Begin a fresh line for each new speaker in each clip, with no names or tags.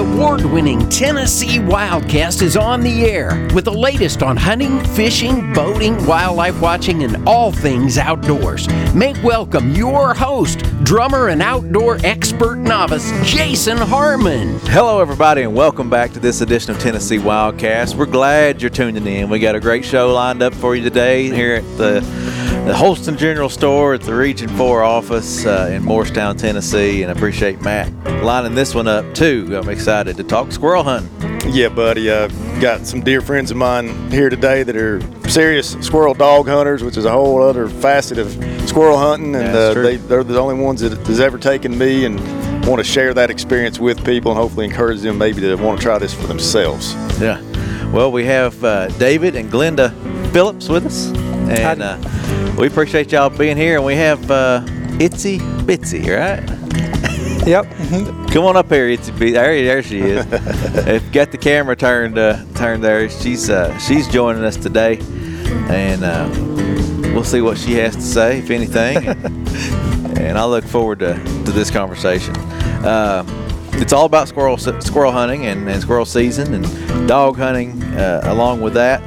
award winning Tennessee Wildcast is on the air with the latest on hunting, fishing, boating, wildlife watching, and all things outdoors. Make welcome your host, drummer and outdoor expert novice, Jason Harmon.
Hello, everybody, and welcome back to this edition of Tennessee Wildcast. We're glad you're tuning in. We got a great show lined up for you today here at the the Holston General Store at the Region 4 office uh, in Morristown, Tennessee, and I appreciate Matt lining this one up too. I'm excited to talk squirrel hunting.
Yeah, buddy. I've got some dear friends of mine here today that are serious squirrel dog hunters, which is a whole other facet of squirrel hunting, and uh, they, they're the only ones that has ever taken me and want to share that experience with people and hopefully encourage them maybe to want to try this for themselves.
Yeah. Well, we have uh, David and Glenda Phillips with us, and uh, we appreciate y'all being here. And we have uh, Itsy Bitsy, right?
Yep.
Come on up here, Itsy Bitsy. There, there she is. if got the camera turned uh, turned there, she's uh, she's joining us today, and uh, we'll see what she has to say, if anything. and I look forward to, to this conversation. Uh, it's all about squirrel squirrel hunting and, and squirrel season and dog hunting uh, along with that.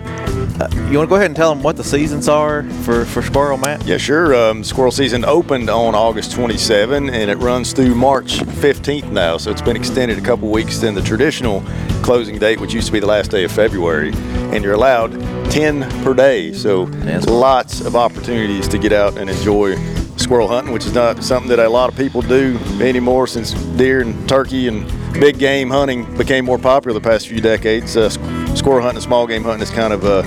Uh, you want to go ahead and tell them what the seasons are for, for squirrel, Matt?
Yeah, sure. Um, squirrel season opened on August 27, and it runs through March 15th now. So it's been extended a couple weeks than the traditional closing date, which used to be the last day of February. And you're allowed 10 per day. So lots of opportunities to get out and enjoy squirrel hunting, which is not something that a lot of people do anymore since deer and turkey and big game hunting became more popular the past few decades. Uh, squirrel hunting and small game hunting has kind of uh,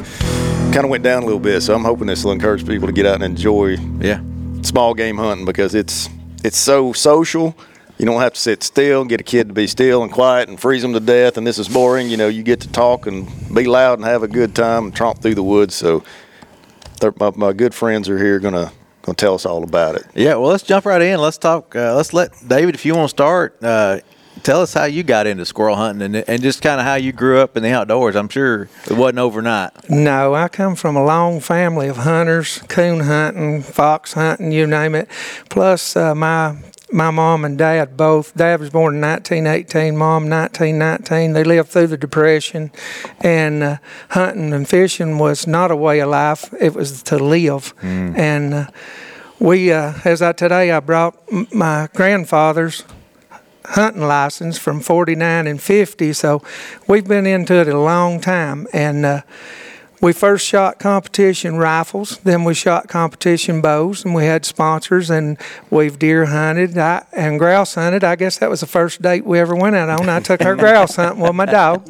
kind of went down a little bit. So I'm hoping this will encourage people to get out and enjoy
yeah
small game hunting because it's it's so social. You don't have to sit still, get a kid to be still and quiet and freeze them to death. And this is boring. You know, you get to talk and be loud and have a good time and tromp through the woods. So my, my good friends are here gonna gonna tell us all about it.
Yeah, well, let's jump right in. Let's talk. Uh, let's let David, if you want to start, uh, tell us how you got into squirrel hunting and, and just kind of how you grew up in the outdoors. I'm sure it wasn't overnight.
No, I come from a long family of hunters, coon hunting, fox hunting, you name it. Plus, uh, my my mom and dad both. Dad was born in 1918, mom 1919. They lived through the Depression, and uh, hunting and fishing was not a way of life. It was to live, mm. and. Uh, we, uh, as I today, I brought my grandfather's hunting license from 49 and 50, so we've been into it a long time. And uh, we first shot competition rifles, then we shot competition bows, and we had sponsors, and we've deer hunted I, and grouse hunted. I guess that was the first date we ever went out on. I took her grouse hunting with my dog,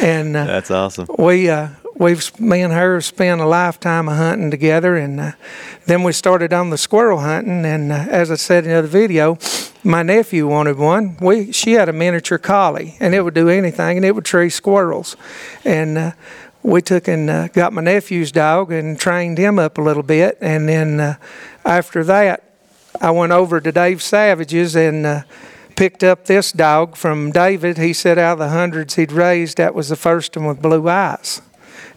and
uh, that's awesome.
We uh, we've me and her spent a lifetime of hunting together, and uh, then we started on the squirrel hunting. And uh, as I said in the other video, my nephew wanted one. We she had a miniature collie, and it would do anything, and it would tree squirrels, and. Uh, we took and uh, got my nephew's dog and trained him up a little bit, and then uh, after that, I went over to Dave Savage's and uh, picked up this dog from David. He said out of the hundreds he'd raised, that was the first one with blue eyes.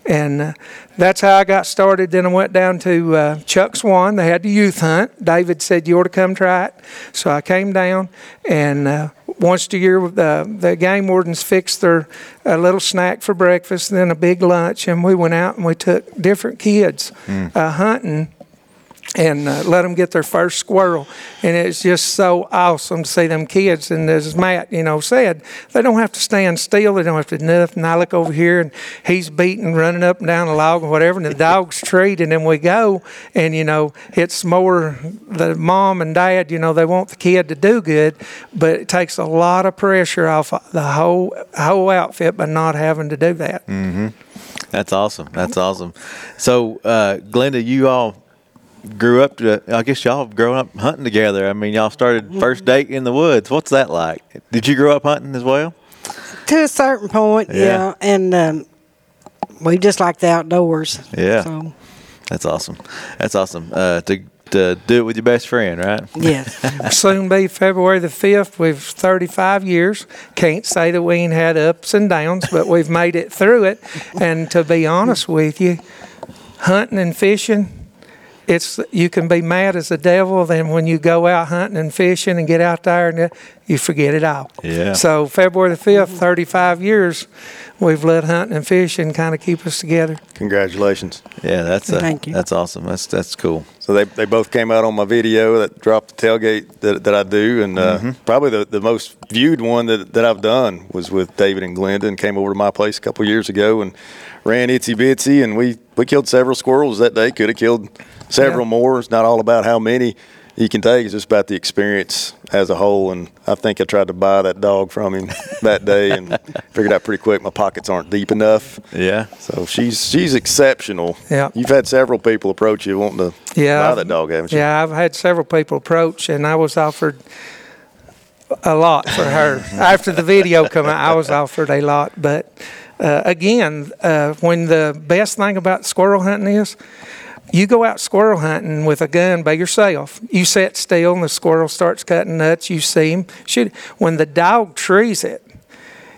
And uh, that's how I got started. Then I went down to uh, Chuck Swan. They had the youth hunt. David said, You ought to come try it. So I came down, and uh, once a year, uh, the game wardens fixed their a little snack for breakfast, then a big lunch, and we went out and we took different kids mm. hunting and uh, let them get their first squirrel. And it's just so awesome to see them kids. And as Matt, you know, said, they don't have to stand still. They don't have to do nothing. I look over here and he's beating, running up and down the log and whatever, and the dog's treat. And then we go, and you know, it's more the mom and dad. You know, they want the kid to do good, but it takes a lot of pressure off the whole whole outfit by not having to do that.
Mm-hmm. That's awesome. That's awesome. So, uh, Glenda, you all grew up to I guess y'all have grown up hunting together. I mean, y'all started first date in the woods. What's that like? Did you grow up hunting as well?
To a certain point, yeah. yeah. And um, we just like the outdoors.
Yeah. So. That's awesome. That's awesome. Uh, to to do it with your best friend, right?
Yes.
Soon be February the 5th. We've 35 years. Can't say that we ain't had ups and downs, but we've made it through it. And to be honest with you, hunting and fishing, it's you can be mad as the devil. Then when you go out hunting and fishing and get out there and you forget it all.
Yeah.
So February the fifth, thirty-five years, we've let hunting and fishing kind of keep us together.
Congratulations.
Yeah, that's a,
Thank you.
that's awesome. That's that's cool.
So they, they both came out on my video that dropped the tailgate that, that I do, and uh,
Mm-hmm.
probably the, the most viewed one that, that I've done was with David and Glenda, and came over to my place a couple years ago and ran itsy bitsy, and we, we killed several squirrels that day. Could have killed several
Yeah.
more. It's not all about how many you can take; it's just about the experience as a whole. And I think I tried to buy that dog from him that day, and figured out pretty quick my pockets aren't deep enough.
Yeah.
So she's she's exceptional.
Yeah.
You've had several people approach you wanting to
Yeah,
buy
I've-
that dog, haven't you?
Yeah, I've had several people approach, and I was offered a lot for her. After the video come out, I was offered a lot. But uh, again, uh, when the best thing about squirrel hunting is, you go out squirrel hunting with a gun by yourself. You sit still, and the squirrel starts cutting nuts. You see him. Shoot. When the dog trees it,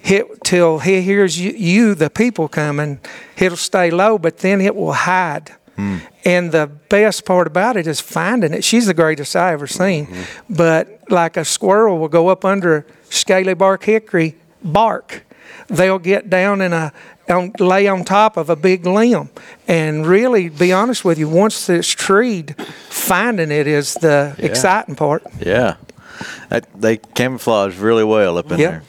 hit till he hears you, you, the people coming, it'll stay low, but then it will hide. Hmm. And the best part about it is finding it. She's the greatest I ever seen. Mm-hmm. But like a squirrel will go up under a scaly bark hickory bark. They'll get down in a on, lay on top of a big limb. And really, be honest with you, once it's treed, finding it is the exciting part.
Yeah. That, they camouflage really well up in
Yep.
there.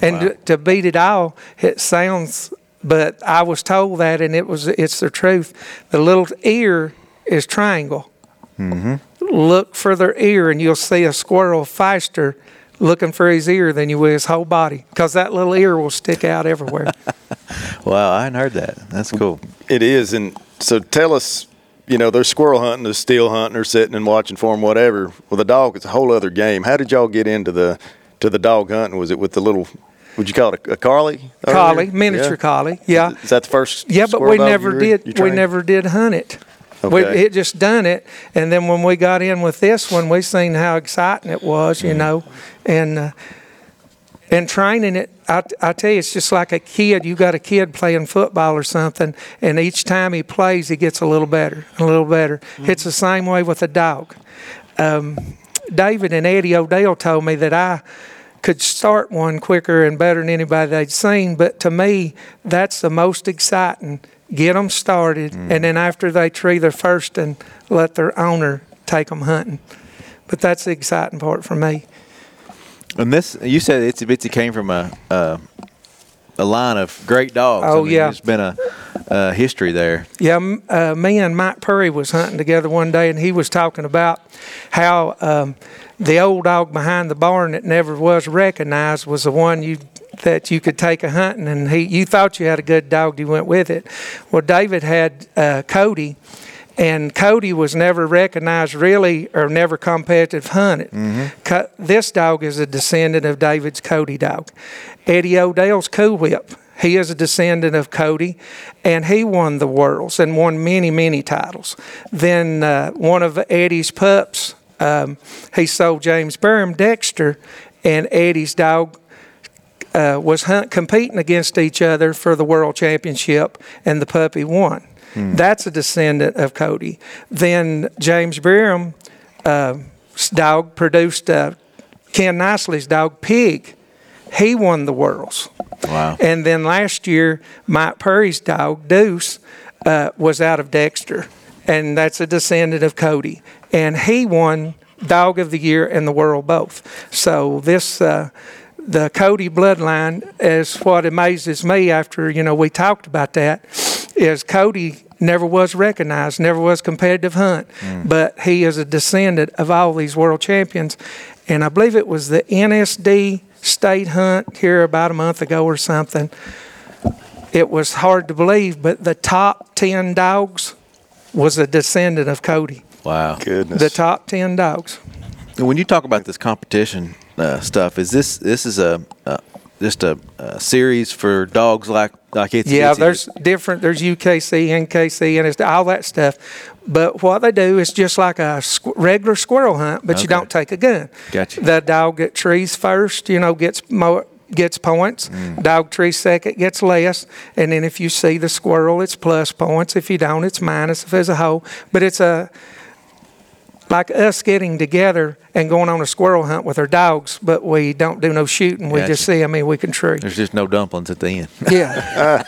And to, to beat it all, it sounds. But I was told that, and it was it's the truth. The little ear is triangle. Mm-hmm. Look for their ear, and you'll see a squirrel faster looking for his ear than you will his whole body, because that little ear will stick out everywhere.
Wow, I hadn't heard that. That's cool.
It is, and so tell us, you know, they're squirrel hunting, they're still hunting, they're sitting and watching for them, whatever. Well, the dog is a whole other game. How did y'all get into the to the dog hunting? Was it with the little? Would you call it a, a collie?
collie,
earlier?
miniature
Yeah.
collie, yeah.
Is that the first?
Yeah, but we never did. we never did hunt it. We,
Okay.
it just done it, and then when we got in with this one, we seen how exciting it was, you know, and uh, and training it. I, I tell you, it's just like a kid. You got a kid playing football or something, and each time he plays, he gets a little better, a little better.
Mm-hmm.
It's the same way with a dog. Um, David and Eddie Odell told me that I could start one quicker and better than anybody they'd seen. But to me, that's the most exciting. Get them started, and then after they tree their first, and let their owner take them hunting. But that's the exciting part for me.
And this, you said Itsy Bitsy came from a a, a line of great dogs.
Oh,
I mean,
yeah.
it's been a, a history there.
Yeah, uh, me and Mike Purry was hunting together one day, and he was talking about how um, the old dog behind the barn that never was recognized was the one you that you could take a hunting, and he you thought you had a good dog, you went with it. Well, David had uh, Cody. And Cody was never recognized really or never competitive hunted. Co- this dog is a descendant of David's Cody dog. Eddie Odell's Cool Whip. He is a descendant of Cody, and he won the Worlds and won many, many titles. Then uh, one of Eddie's pups, um, he sold James Burham Dexter, and Eddie's dog uh, was hunt, competing against each other for the world championship, and the puppy won. That's a descendant of Cody. Then James Burham uh, dog produced uh, Ken Nicely's dog Pig. He won the worlds.
Wow.
And then last year, Mike Purry's dog, Deuce, uh, was out of Dexter. And that's a descendant of Cody. And he won Dog of the Year and the World both. So this, uh, the Cody bloodline is what amazes me after, you know, we talked about that, is Cody never was recognized, never was competitive hunt, mm. but he is a descendant of all these world champions. And I believe it was the NSD state hunt here about a month ago or something. It was hard to believe, but the top 10 dogs was a descendant of Cody.
Wow.
Goodness.
The top 10 dogs.
When you talk about this competition uh, stuff, is this this is a uh, just a, a series for dogs like like Itsy
Yeah,
Bitsy?
there's different. There's UKC, NKC, and it's all that stuff. But what they do is just like a squ- regular squirrel hunt, but you don't take a gun.
Gotcha.
The dog that trees first, you know, gets more gets points.
Mm.
Dog tree second gets less. And then if you see the squirrel, it's plus points. If you don't, it's minus if there's a hole. But it's a like us getting together and going on a squirrel hunt with our dogs, but we don't do no shooting. We just see them and we can tree.
There's just no dumplings at the end.
Yeah,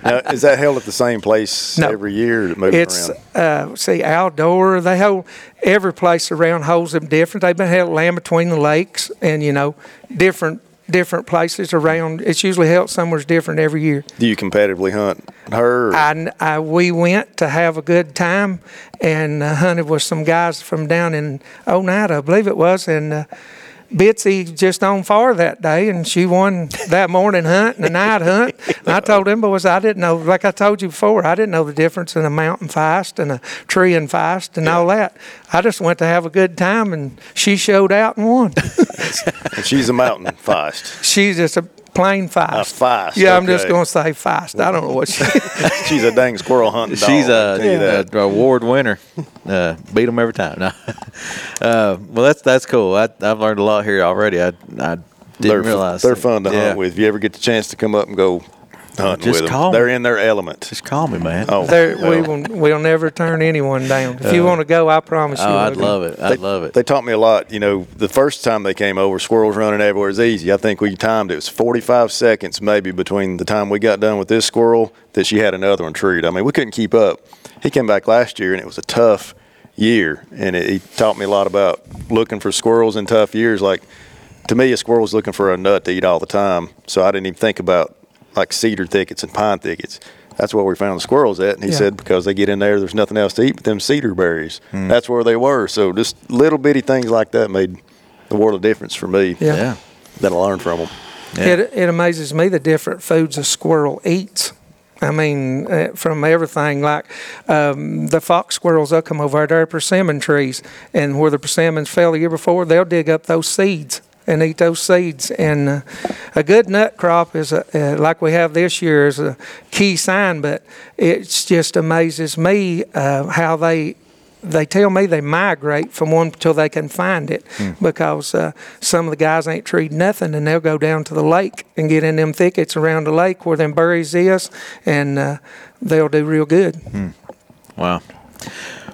Now, is that held at the same place
No.
every year? Or it
it's
around?
uh, see outdoor. They hold every place around holds them different. They've been held land between the lakes and you know different different places around. It's usually held somewhere different every year.
Do you competitively hunt her? or-
I, I- we went to have a good time and uh, hunted with some guys from down in Oneida, I believe it was, and uh, Bitsy just on far that day, and she won that morning hunt and the night hunt. And I told them boys I didn't know, like I told you before, I didn't know the difference in a mountain feist and a treeing feist and all that. I just went to have a good time, and she showed out and won.
And she's a mountain feist.
She's just a plain fast.
feist,
Yeah, I'm just going to say fast. I don't know what she.
She's a dang squirrel hunting dog.
She's
I
a,
can tell you
a award winner. Uh, beat them every time. No. Uh, well, that's that's cool. I, I've learned a lot here already. I, I didn't
they're,
realize
they're fun to
Yeah.
hunt with. If you ever get the chance to come up and go Uh, hunting
Just
with
call
them,
me.
they're in their element.
Just call me, man.
Oh,
There, we
well.
will we'll never turn anyone down. If you uh, want to go, I promise you.
Oh,
we'll
I'd
go.
love it. I'd love it.
They taught me a lot. You know, the first time they came over, squirrels running everywhere is easy. I think we timed it. It was 45 seconds maybe between the time we got done with this squirrel that she had another one treed. I mean, we couldn't keep up. He came back last year and it was a tough year. And it, he taught me a lot about looking for squirrels in tough years. Like, to me, a squirrel's looking for a nut to eat all the time. So I didn't even think about like cedar thickets and pine thickets. That's where we found the squirrels at. And he
Yeah.
said because they get in there, there's nothing else to eat but them cedar berries. That's where they were. So just little bitty things like that made the world of difference for me.
Yeah.
yeah.
That I learned from them.
Yeah.
It, it amazes me the different foods a squirrel eats. I mean, uh, from everything like um, the fox squirrels, they'll come over to our persimmon trees, and where the persimmons fell the year before, they'll dig up those seeds and eat those seeds. And uh, a good nut crop is a, uh, like we have this year is a key sign, but it just amazes me uh, how they they tell me they migrate from one till they can find it because uh, some of the guys ain't treating nothing and they'll go down to the lake and get in them thickets around the lake where them berries is and uh, they'll do real good.
Wow.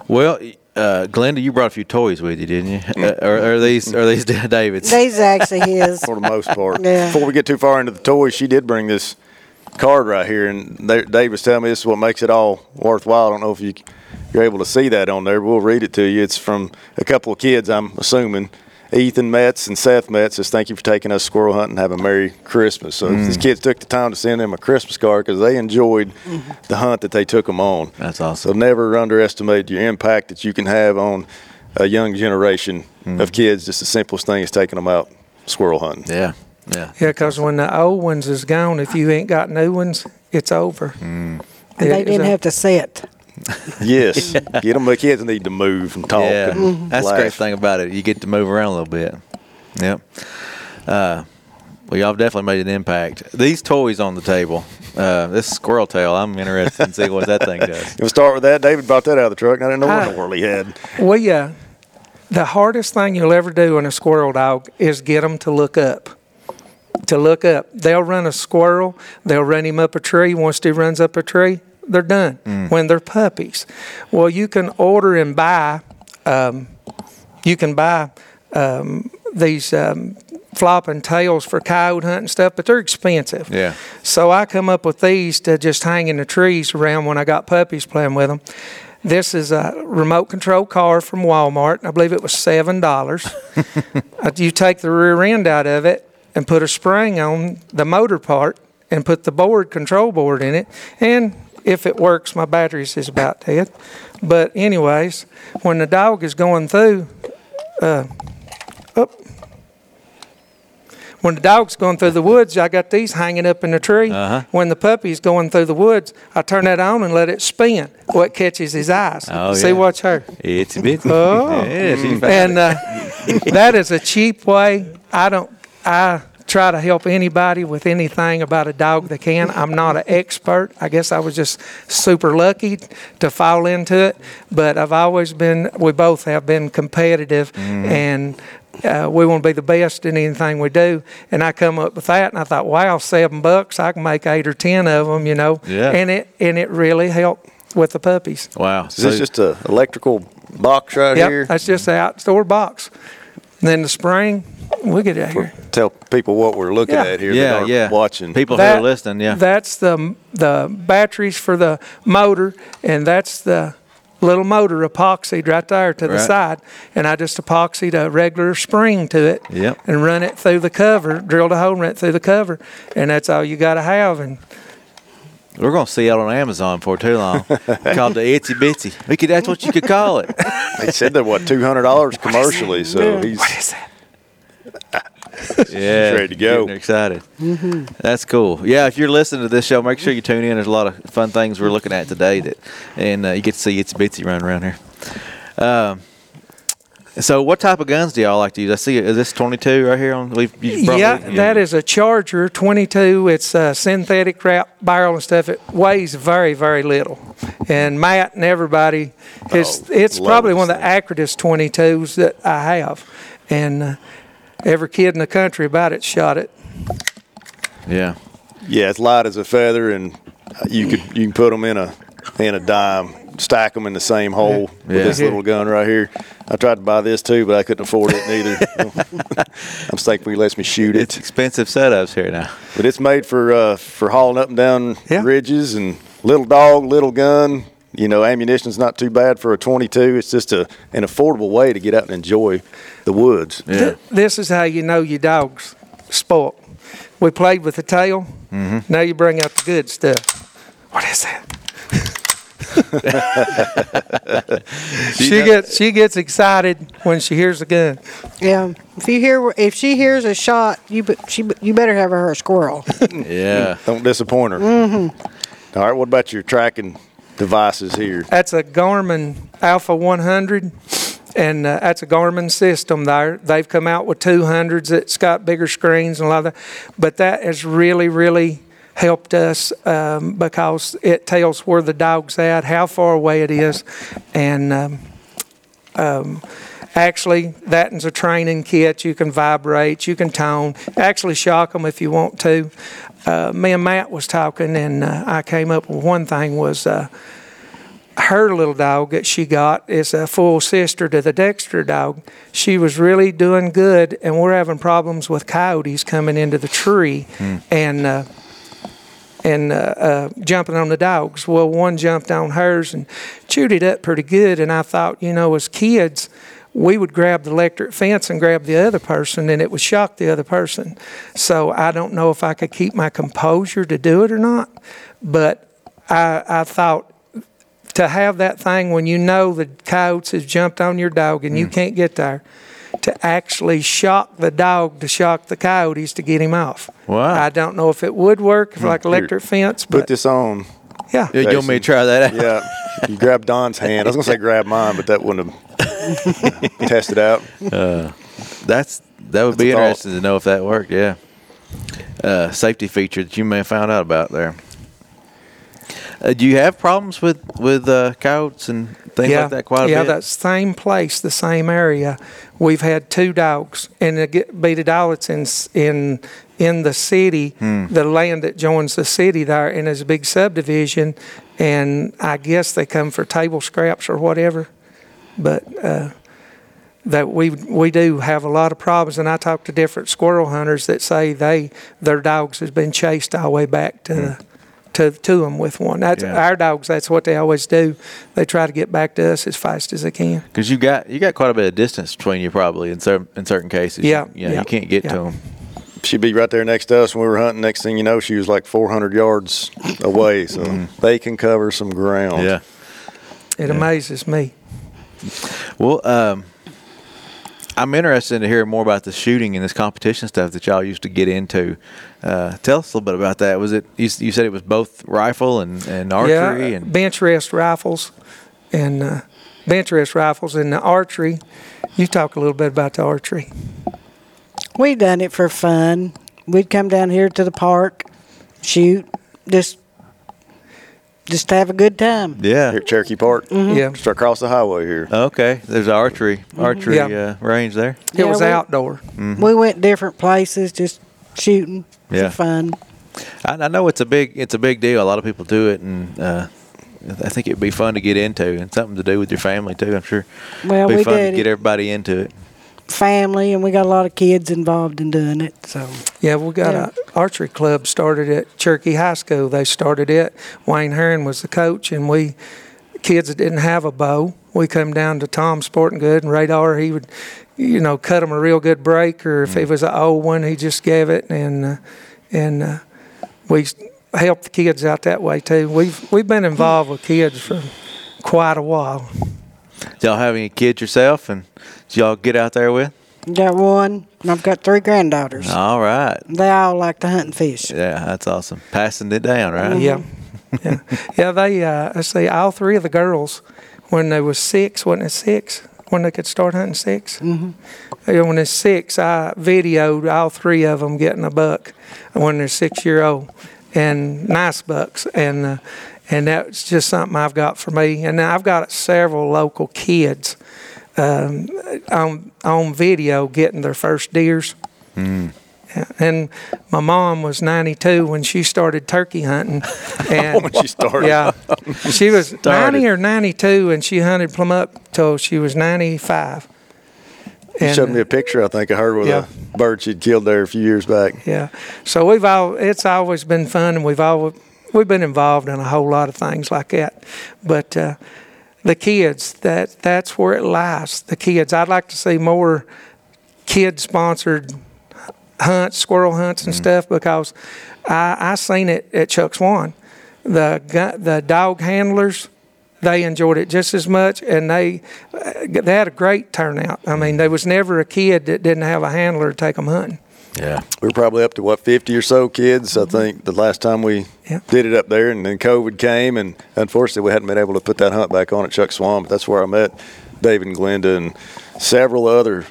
Well, uh, Glenda, you brought a few toys with you, didn't you? Uh, are, are these are these David's?
These actually his.
for the most part.
Yeah.
Before we get too far into the toys, she did bring this card right here, and they, Dave was telling me this is what makes it all worthwhile. I don't know if you you're able to see that on there. We'll read it to you. It's from a couple of kids, I'm assuming. Ethan Metz and Seth Metz says, "Thank you for taking us squirrel hunting. Have a Merry Christmas." So mm. these kids took the time to send them a Christmas card because they enjoyed the hunt that they took them on.
That's awesome.
So
awesome.
never underestimate your impact that you can have on a young generation mm. of kids. Just the simplest thing is taking them out squirrel hunting.
Yeah. Yeah.
Yeah, because when the old ones is gone, if you ain't got new ones, it's over. Mm.
And they didn't have to sit.
Yes, get them. The kids need to move and talk.
Yeah,
and
that's the
laugh.
great thing about it. You get to move around a little bit. Yep. Uh, well, y'all have definitely made an impact. These toys on the table. Uh, this squirrel tail. I'm interested in seeing what that thing does.
We'll start with that. David brought that out of the truck. and I didn't know what in the world he had.
Well, yeah. the hardest thing you'll ever do in a squirrel dog is get them to look up. To look up. They'll run a squirrel, they'll run him up a tree. Once he runs up a tree, they're done when they're puppies. Well, you can order and buy, um, you can buy um, these um, flopping tails for coyote hunting stuff, but they're expensive.
Yeah.
So I come up with these to just hang in the trees around when I got puppies playing with them. This is a remote control car from Walmart. I believe it was seven dollars. Uh, you take the rear end out of it and put a spring on the motor part and put the board control board in it. And if it works, my batteries is about dead. But anyways, when the dog is going through, uh, up, when the dog's going through the woods, I got these hanging up in the tree.
Uh-huh.
When the puppy's going through the woods, I turn that on and let it spin. What catches his eyes?
Oh,
See,
yeah.
watch her.
It's a bit.
Oh.
Yeah,
And uh, that is a cheap way. I don't. I try to help anybody with anything about a dog they can. I'm not an expert. I guess I was just super lucky to fall into it. But I've always been. We both have been competitive, and uh, we want to be the best in anything we do. And I come up with that, and I thought, wow, seven bucks, I can make eight or ten of them. You know.
Yeah.
And it and it really helped with the puppies.
Wow.
Is this just a electrical box right
Yep,
here?
that's just the outdoor box. And then the spring, we get out here.
Tell people what we're looking
Yeah.
at here. that
yeah,
aren't
yeah.
Watching.
people who are listening. Yeah.
That's the the batteries for the motor, and that's the little motor epoxied right there to the
Right.
side. And I just epoxied a regular spring to it
Yep.
and run it through the cover, drilled a hole and run it through the cover, and that's all you got to have. And
We're gonna see it on Amazon for too long. Called the itsy bitsy. We could. That's what you could call it.
They said they're what two hundred dollars commercially, so he's
what is that?
Yeah,
ready to go.
getting excited. That's cool. Yeah, if you're listening to this show, make sure you tune in. There's a lot of fun things we're looking at today that, and uh, you get to see Itsy Bitsy running around here. Um, so, what type of guns do y'all like to use? I see. Is this 22 right here on? We've, you brought
Yeah,
me-
that is a Charger 22. It's a synthetic wrap barrel and stuff. It weighs very, very little. And Matt and everybody, it's
Oh,
it's probably one of the accurate 22s that I have. And uh, every kid in the country about it shot it.
Yeah.
yeah, it's light as a feather, and you could you can put them in a in a dime, stack them in the same hole with
Yeah.
this little gun right here. I tried to buy this too, but I couldn't afford it neither. I'm thankful he lets me shoot
It's
it.
expensive setups here now.
But it's made for uh, for hauling up and down
Yeah.
ridges and little dog, little gun. You know, ammunition's not too bad for a 22. It's just a an affordable way to get out and enjoy the woods.
Yeah.
Th- this is how you know your dog's spoiled. We played with the tail.
Mm-hmm.
Now you bring out the good stuff. What is that? she gets she gets excited when she hears the gun.
Yeah. If you hear, if she hears a shot, you be- she you better have her a squirrel.
Yeah.
Don't disappoint her.
Mm-hmm.
All right, what about your tracking devices here?
That's a Garmin Alpha 100, and uh, that's a Garmin system. There, they've come out with 200s that's got bigger screens and a lot of that, but that has really, really helped us um, because it tells where the dog's at, how far away it is, and um, um, actually that is a training kit. You can vibrate, you can tone, actually shock them if you want to. Uh, me and Matt was talking, and uh, I came up with one thing was. Uh, her little dog that she got is a full sister to the Dexter dog. She was really doing good, and we're having problems with coyotes coming into the tree and uh, and uh, uh, jumping on the dogs. Well, one jumped on hers and chewed it up pretty good. And I thought, you know, as kids, we would grab the electric fence and grab the other person, and it would shock the other person. So I don't know if I could keep my composure to do it or not, but I, I thought to have that thing when you know the coyotes has jumped on your dog and you
Mm.
can't get there, to actually shock the dog to shock the coyotes to get him off.
Wow.
I don't know if it would work if like electric fence,
Put this on.
yeah.
Yeah, you want me to try that out?
Yeah, you grab Don's hand. I was gonna say grab mine, but that wouldn't have tested out.
That's that would
That's
be
a thought.
interesting to know if that worked. Yeah. Uh, safety feature that you may have found out about there. Uh, do you have problems with with uh, coyotes and things
yeah,
like that quite a
yeah,
bit?
that same place, the same area. We've had two dogs, and it get, be the dog that's in in in the city,
Hmm.
the land that joins the city there, and there's a big subdivision, and I guess they come for table scraps or whatever, but. Uh, that we we do have a lot of problems, and I talk to different squirrel hunters that say they their dogs has been chased all the way back to to to them with one. That's
Yeah.
our dogs. That's what they always do. They try to get back to us as fast as they can.
Because you got you got quite a bit of distance between you probably in certain in certain cases.
Yeah,
You, know,
yeah,
you can't get
yeah.
to them.
She'd be right there next to us when we were hunting. Next thing you know, she was like 400 yards away, so they can cover some ground.
Yeah.
It amazes me.
Well, um, I'm interested to hear more about the shooting and this competition stuff that y'all used to get into. Uh, tell us a little bit about that. Was it you, you said it was both rifle and, and archery
yeah,
and
bench rest rifles, and uh, bench rest rifles and the archery. You talk a little bit about the archery.
we done it for fun. We'd come down here to the park, shoot, just just have a good time.
yeah.
Here at Cherokee Park,
Yeah,
just across the highway here.
Okay, there's an archery archery
Mm-hmm. Yeah.
uh, range there.
it
Yeah,
was
we-
outdoor.
We went different places, just shooting
Yeah.
for fun.
I, I know it's a big it's a big deal. A lot of people do it, and uh, I think it'd be fun to get into and something to do with your family too. I'm sure.
Well,
it'd be
we
fun
did
to get everybody into it.
Family, and we got a lot of kids involved in doing it. So
Yeah, we got
Yeah.
a archery club started at Cherokee High School. They started it. Wayne Heron was the coach, and we kids that didn't have a bow, we come down to Tom Sporting Good and Radar. He would, you know, cut them a real good break, or if it was an old one, he just gave it, and uh, and uh, we helped the kids out that way too. We've we've been involved with kids for quite a while.
Do y'all have any kids yourself, and do y'all get out there with?
got one. and I've got three granddaughters.
All right.
They all like to hunt and fish.
Yeah, that's awesome. Passing it down, right?
Yeah, yeah, yeah. They, uh, I see, all three of the girls, when they was six, wasn't it six? When they could start hunting 6 Mm-hmm. When they're six, I videoed all three of them getting a buck when they're six year old, and nice bucks, and uh, and that's just something I've got for me. And I've got several local kids um, on on video getting their first deers. Yeah, And my mom was 92 when she started turkey hunting. And
When she started.
Yeah. She was
Started.
90 or 92 and she hunted plumb up till she was 95.
You showed me a picture, I think, of her with
Yeah.
a bird she'd killed there a few years back.
Yeah. So we've all it's always been fun and we've all we've been involved in a whole lot of things like that. But uh, the kids, that that's where it lies. The kids. I'd like to see more kid sponsored hunts, squirrel hunts and mm. stuff because I I seen it at Chuck Swan. The the dog handlers they enjoyed it just as much and they uh, they had a great turnout. I mean, there was never a kid that didn't have a handler to take them hunting.
Yeah.
We were probably up to what 50 or so kids. I mm-hmm. think the last time we
Yeah.
did it up there, and then COVID came, and unfortunately we hadn't been able to put that hunt back on at Chuck Swan. But that's where I met David and Glenda and several other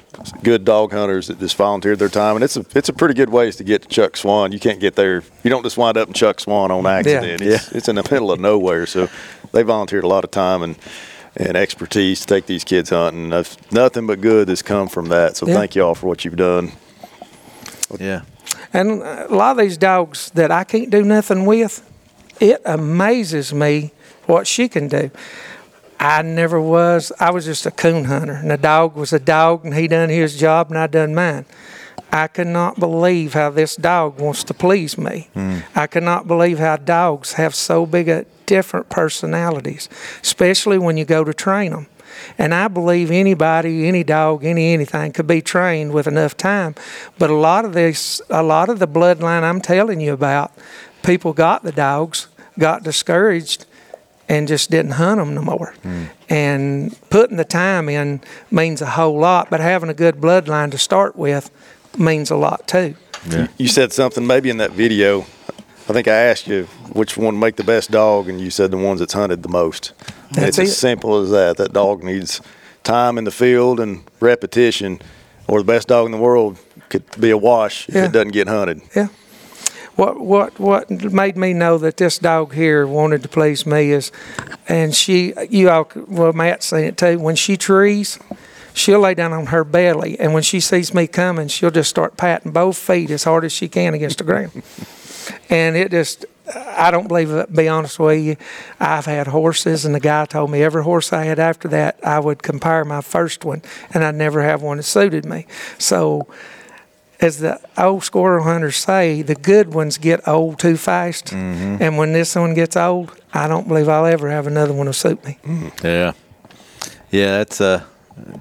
good dog hunters that just volunteered their time. And it's a it's a pretty good ways to get to Chuck Swan. You can't get there. You don't just wind up in Chuck Swan on accident. Yeah. It's, it's in the middle of nowhere. So they volunteered a lot of time and. And expertise to take these kids hunting. That's- Nothing but good has come from that. So
Yeah.
thank you all for what you've done.
Yeah.
And a lot of these dogs that I can't do nothing with, it amazes me what she can do. I never was, I was just a coon hunter, and the dog was a dog, and he done his job, and I done mine. I cannot believe how this dog wants to please me. Hmm. I cannot believe how dogs have so big a different personalities, especially when you go to train them. And I believe anybody, any dog, any anything could be trained with enough time. But a lot of this, a lot of the bloodline I'm telling you about, people got the dogs, got discouraged, and just didn't hunt them no more. Hmm. And putting the time in means a whole lot, but having a good bloodline to start with means a lot too.
You said something maybe in that video. I think I asked you which one make the best dog, and you said the ones that's hunted the most. And
That's
it's as simple as that. That dog needs time in the field and repetition, or the best dog in the world could be a wash if it doesn't get hunted.
Yeah. What what what made me know that this dog here wanted to please me is, and she you all well Matt's seen it too. When she trees, she'll lay down on her belly, and when she sees me coming, she'll just start patting both feet as hard as she can against the ground. and it just I don't believe it. Be honest with you, I've had horses, and the guy told me every horse I had after that I would compare my first one, and I'd never have one that suited me. So as the old squirrel hunters say, the good ones get old too fast. Mm-hmm. And when this one gets old, I don't believe I'll ever have another one to suit me. Mm.
Yeah. Yeah, that's uh,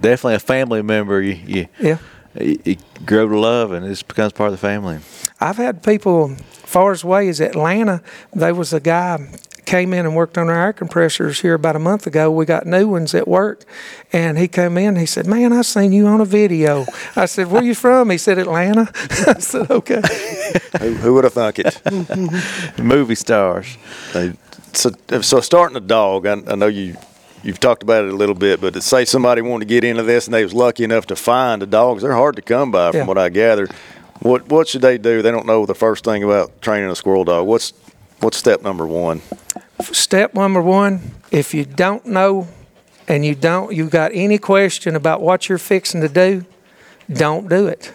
definitely a family member you, you,
Yeah.
You, you grow to love and it becomes part of the family.
I've had people far as away as Atlanta. There was a guy came in and worked on our air compressors here about a month ago. We got new ones at work, and he came in. He said, "Man, I seen you on a video." I said, "Where you from?" He said, "Atlanta." I said, "Okay."
who, who would have thunk it?
Movie stars.
They- so, so starting a dog, I, I know you you've talked about it a little bit, but to say somebody wanted to get into this and they was lucky enough to find the dogs, they're hard to come by, from
Yeah.
what I gather. What what should they do? They don't know the first thing about training a squirrel dog. What's what's step number one?
step number one if you don't know and you don't you got any question about what you're fixing to do don't do it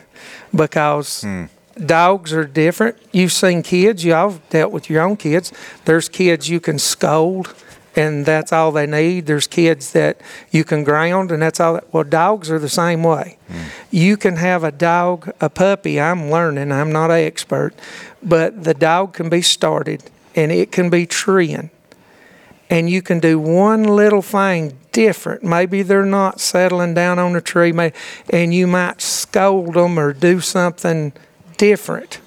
because hmm. dogs are different you've seen kids y'all dealt with your own kids there's kids you can scold and that's all they need. There's kids that you can ground, and that's all. Well, dogs are the same way. Mm. You can have a dog, a puppy. I'm learning. I'm not an expert, but the dog can be started, and it can be treeing, and you can do one little thing different. Maybe they're not settling down on the tree, and you might scold them or do something different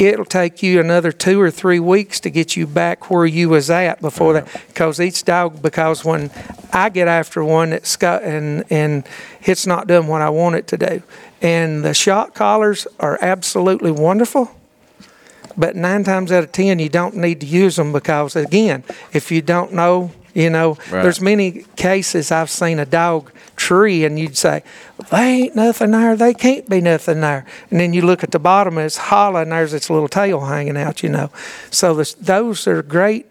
it'll take you another two or three weeks to get you back where you was at before that. Because each dog, because when I get after one that's got and and it's not done what I want it to do, and the shock collars are absolutely wonderful. But nine times out of ten, you don't need to use them because, again, if you don't know, you know,
Right.
there's many cases I've seen a dog tree and you'd say, they ain't nothing there, they can't be nothing there. And then you look at the bottom, it's hollow and there's its little tail hanging out, you know. So this, those are great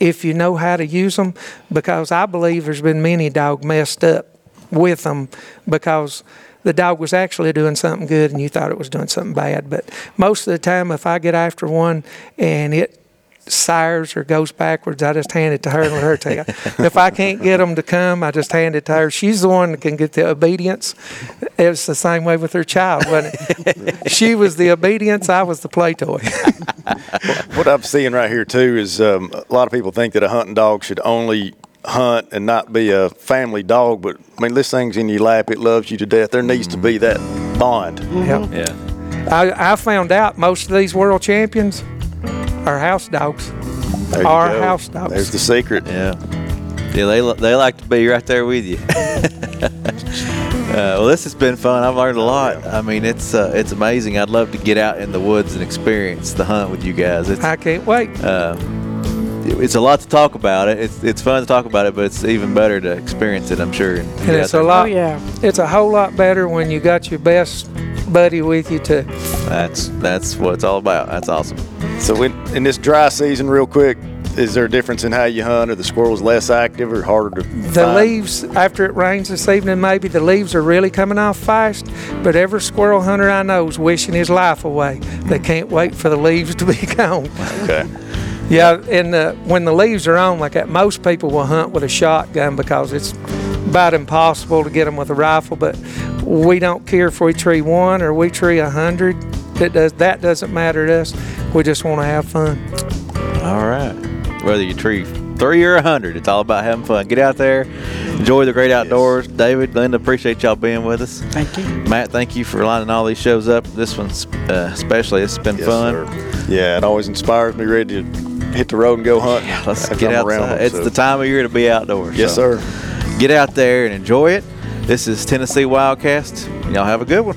if you know how to use them because I believe there's been many dog messed up with them because the dog was actually doing something good and you thought it was doing something bad. But most of the time, if I get after one and it sires or goes backwards, I just hand it to her and let her take it. if I can't get them to come, I just hand it to her. She's the one that can get the obedience. It's the same way with her child, wasn't it? she was the obedience, I was the play toy.
What I'm seeing right here too is um, a lot of people think that a hunting dog should only hunt and not be a family dog. But I mean, this thing's in your lap; it loves you to death. There needs to be that bond.
Yep.
Yeah.
I, I found out most of these world champions are house dogs.
There you
Our
go.
house dogs.
There's the secret.
Yeah. Yeah, they, they like to be right there with you. uh, well, this has been fun. I've learned a lot. I mean, it's uh, it's amazing. I'd love to get out in the woods and experience the hunt with you guys. It's
I can't wait.
uh, it's a lot to talk about it. It's it's fun to talk about it, but it's even better to experience it. I'm sure. And
And it's a
there.
Oh
lot.
yeah.
It's a whole lot better when you got your best buddy with you too.
That's that's what it's all about. That's awesome.
So in, in this dry season, real quick, is there a difference in how you hunt? Are the squirrels less active or harder to
The
find?
leaves, after it rains this evening, maybe the leaves are really coming off fast. But every squirrel hunter I know is wishing his life away. They can't wait for the leaves to be gone.
Okay.
Yeah, and uh, when the leaves are on like that, most people will hunt with a shotgun because it's about impossible to get them with a rifle. But we don't care if we tree one or we tree a hundred. It does that doesn't matter to us. We just want to have fun.
All right. Whether you tree three or a hundred, it's all about having fun. Get out there, enjoy the great outdoors. David, Glenda, appreciate y'all being with us.
Thank you.
Matt, thank you for lining all these shows up. This one's uh, especially. It's been
Yes,
fun.
sir. Yeah, it always inspires me ready to hit the road and go hunt.
Yeah,
Let's
get
I'm
outside.
around
it's
so.
the time of year to be outdoors.
Yes,
so
sir.
Get out there and enjoy it. This is Tennessee Wildcast. Y'all have a good one.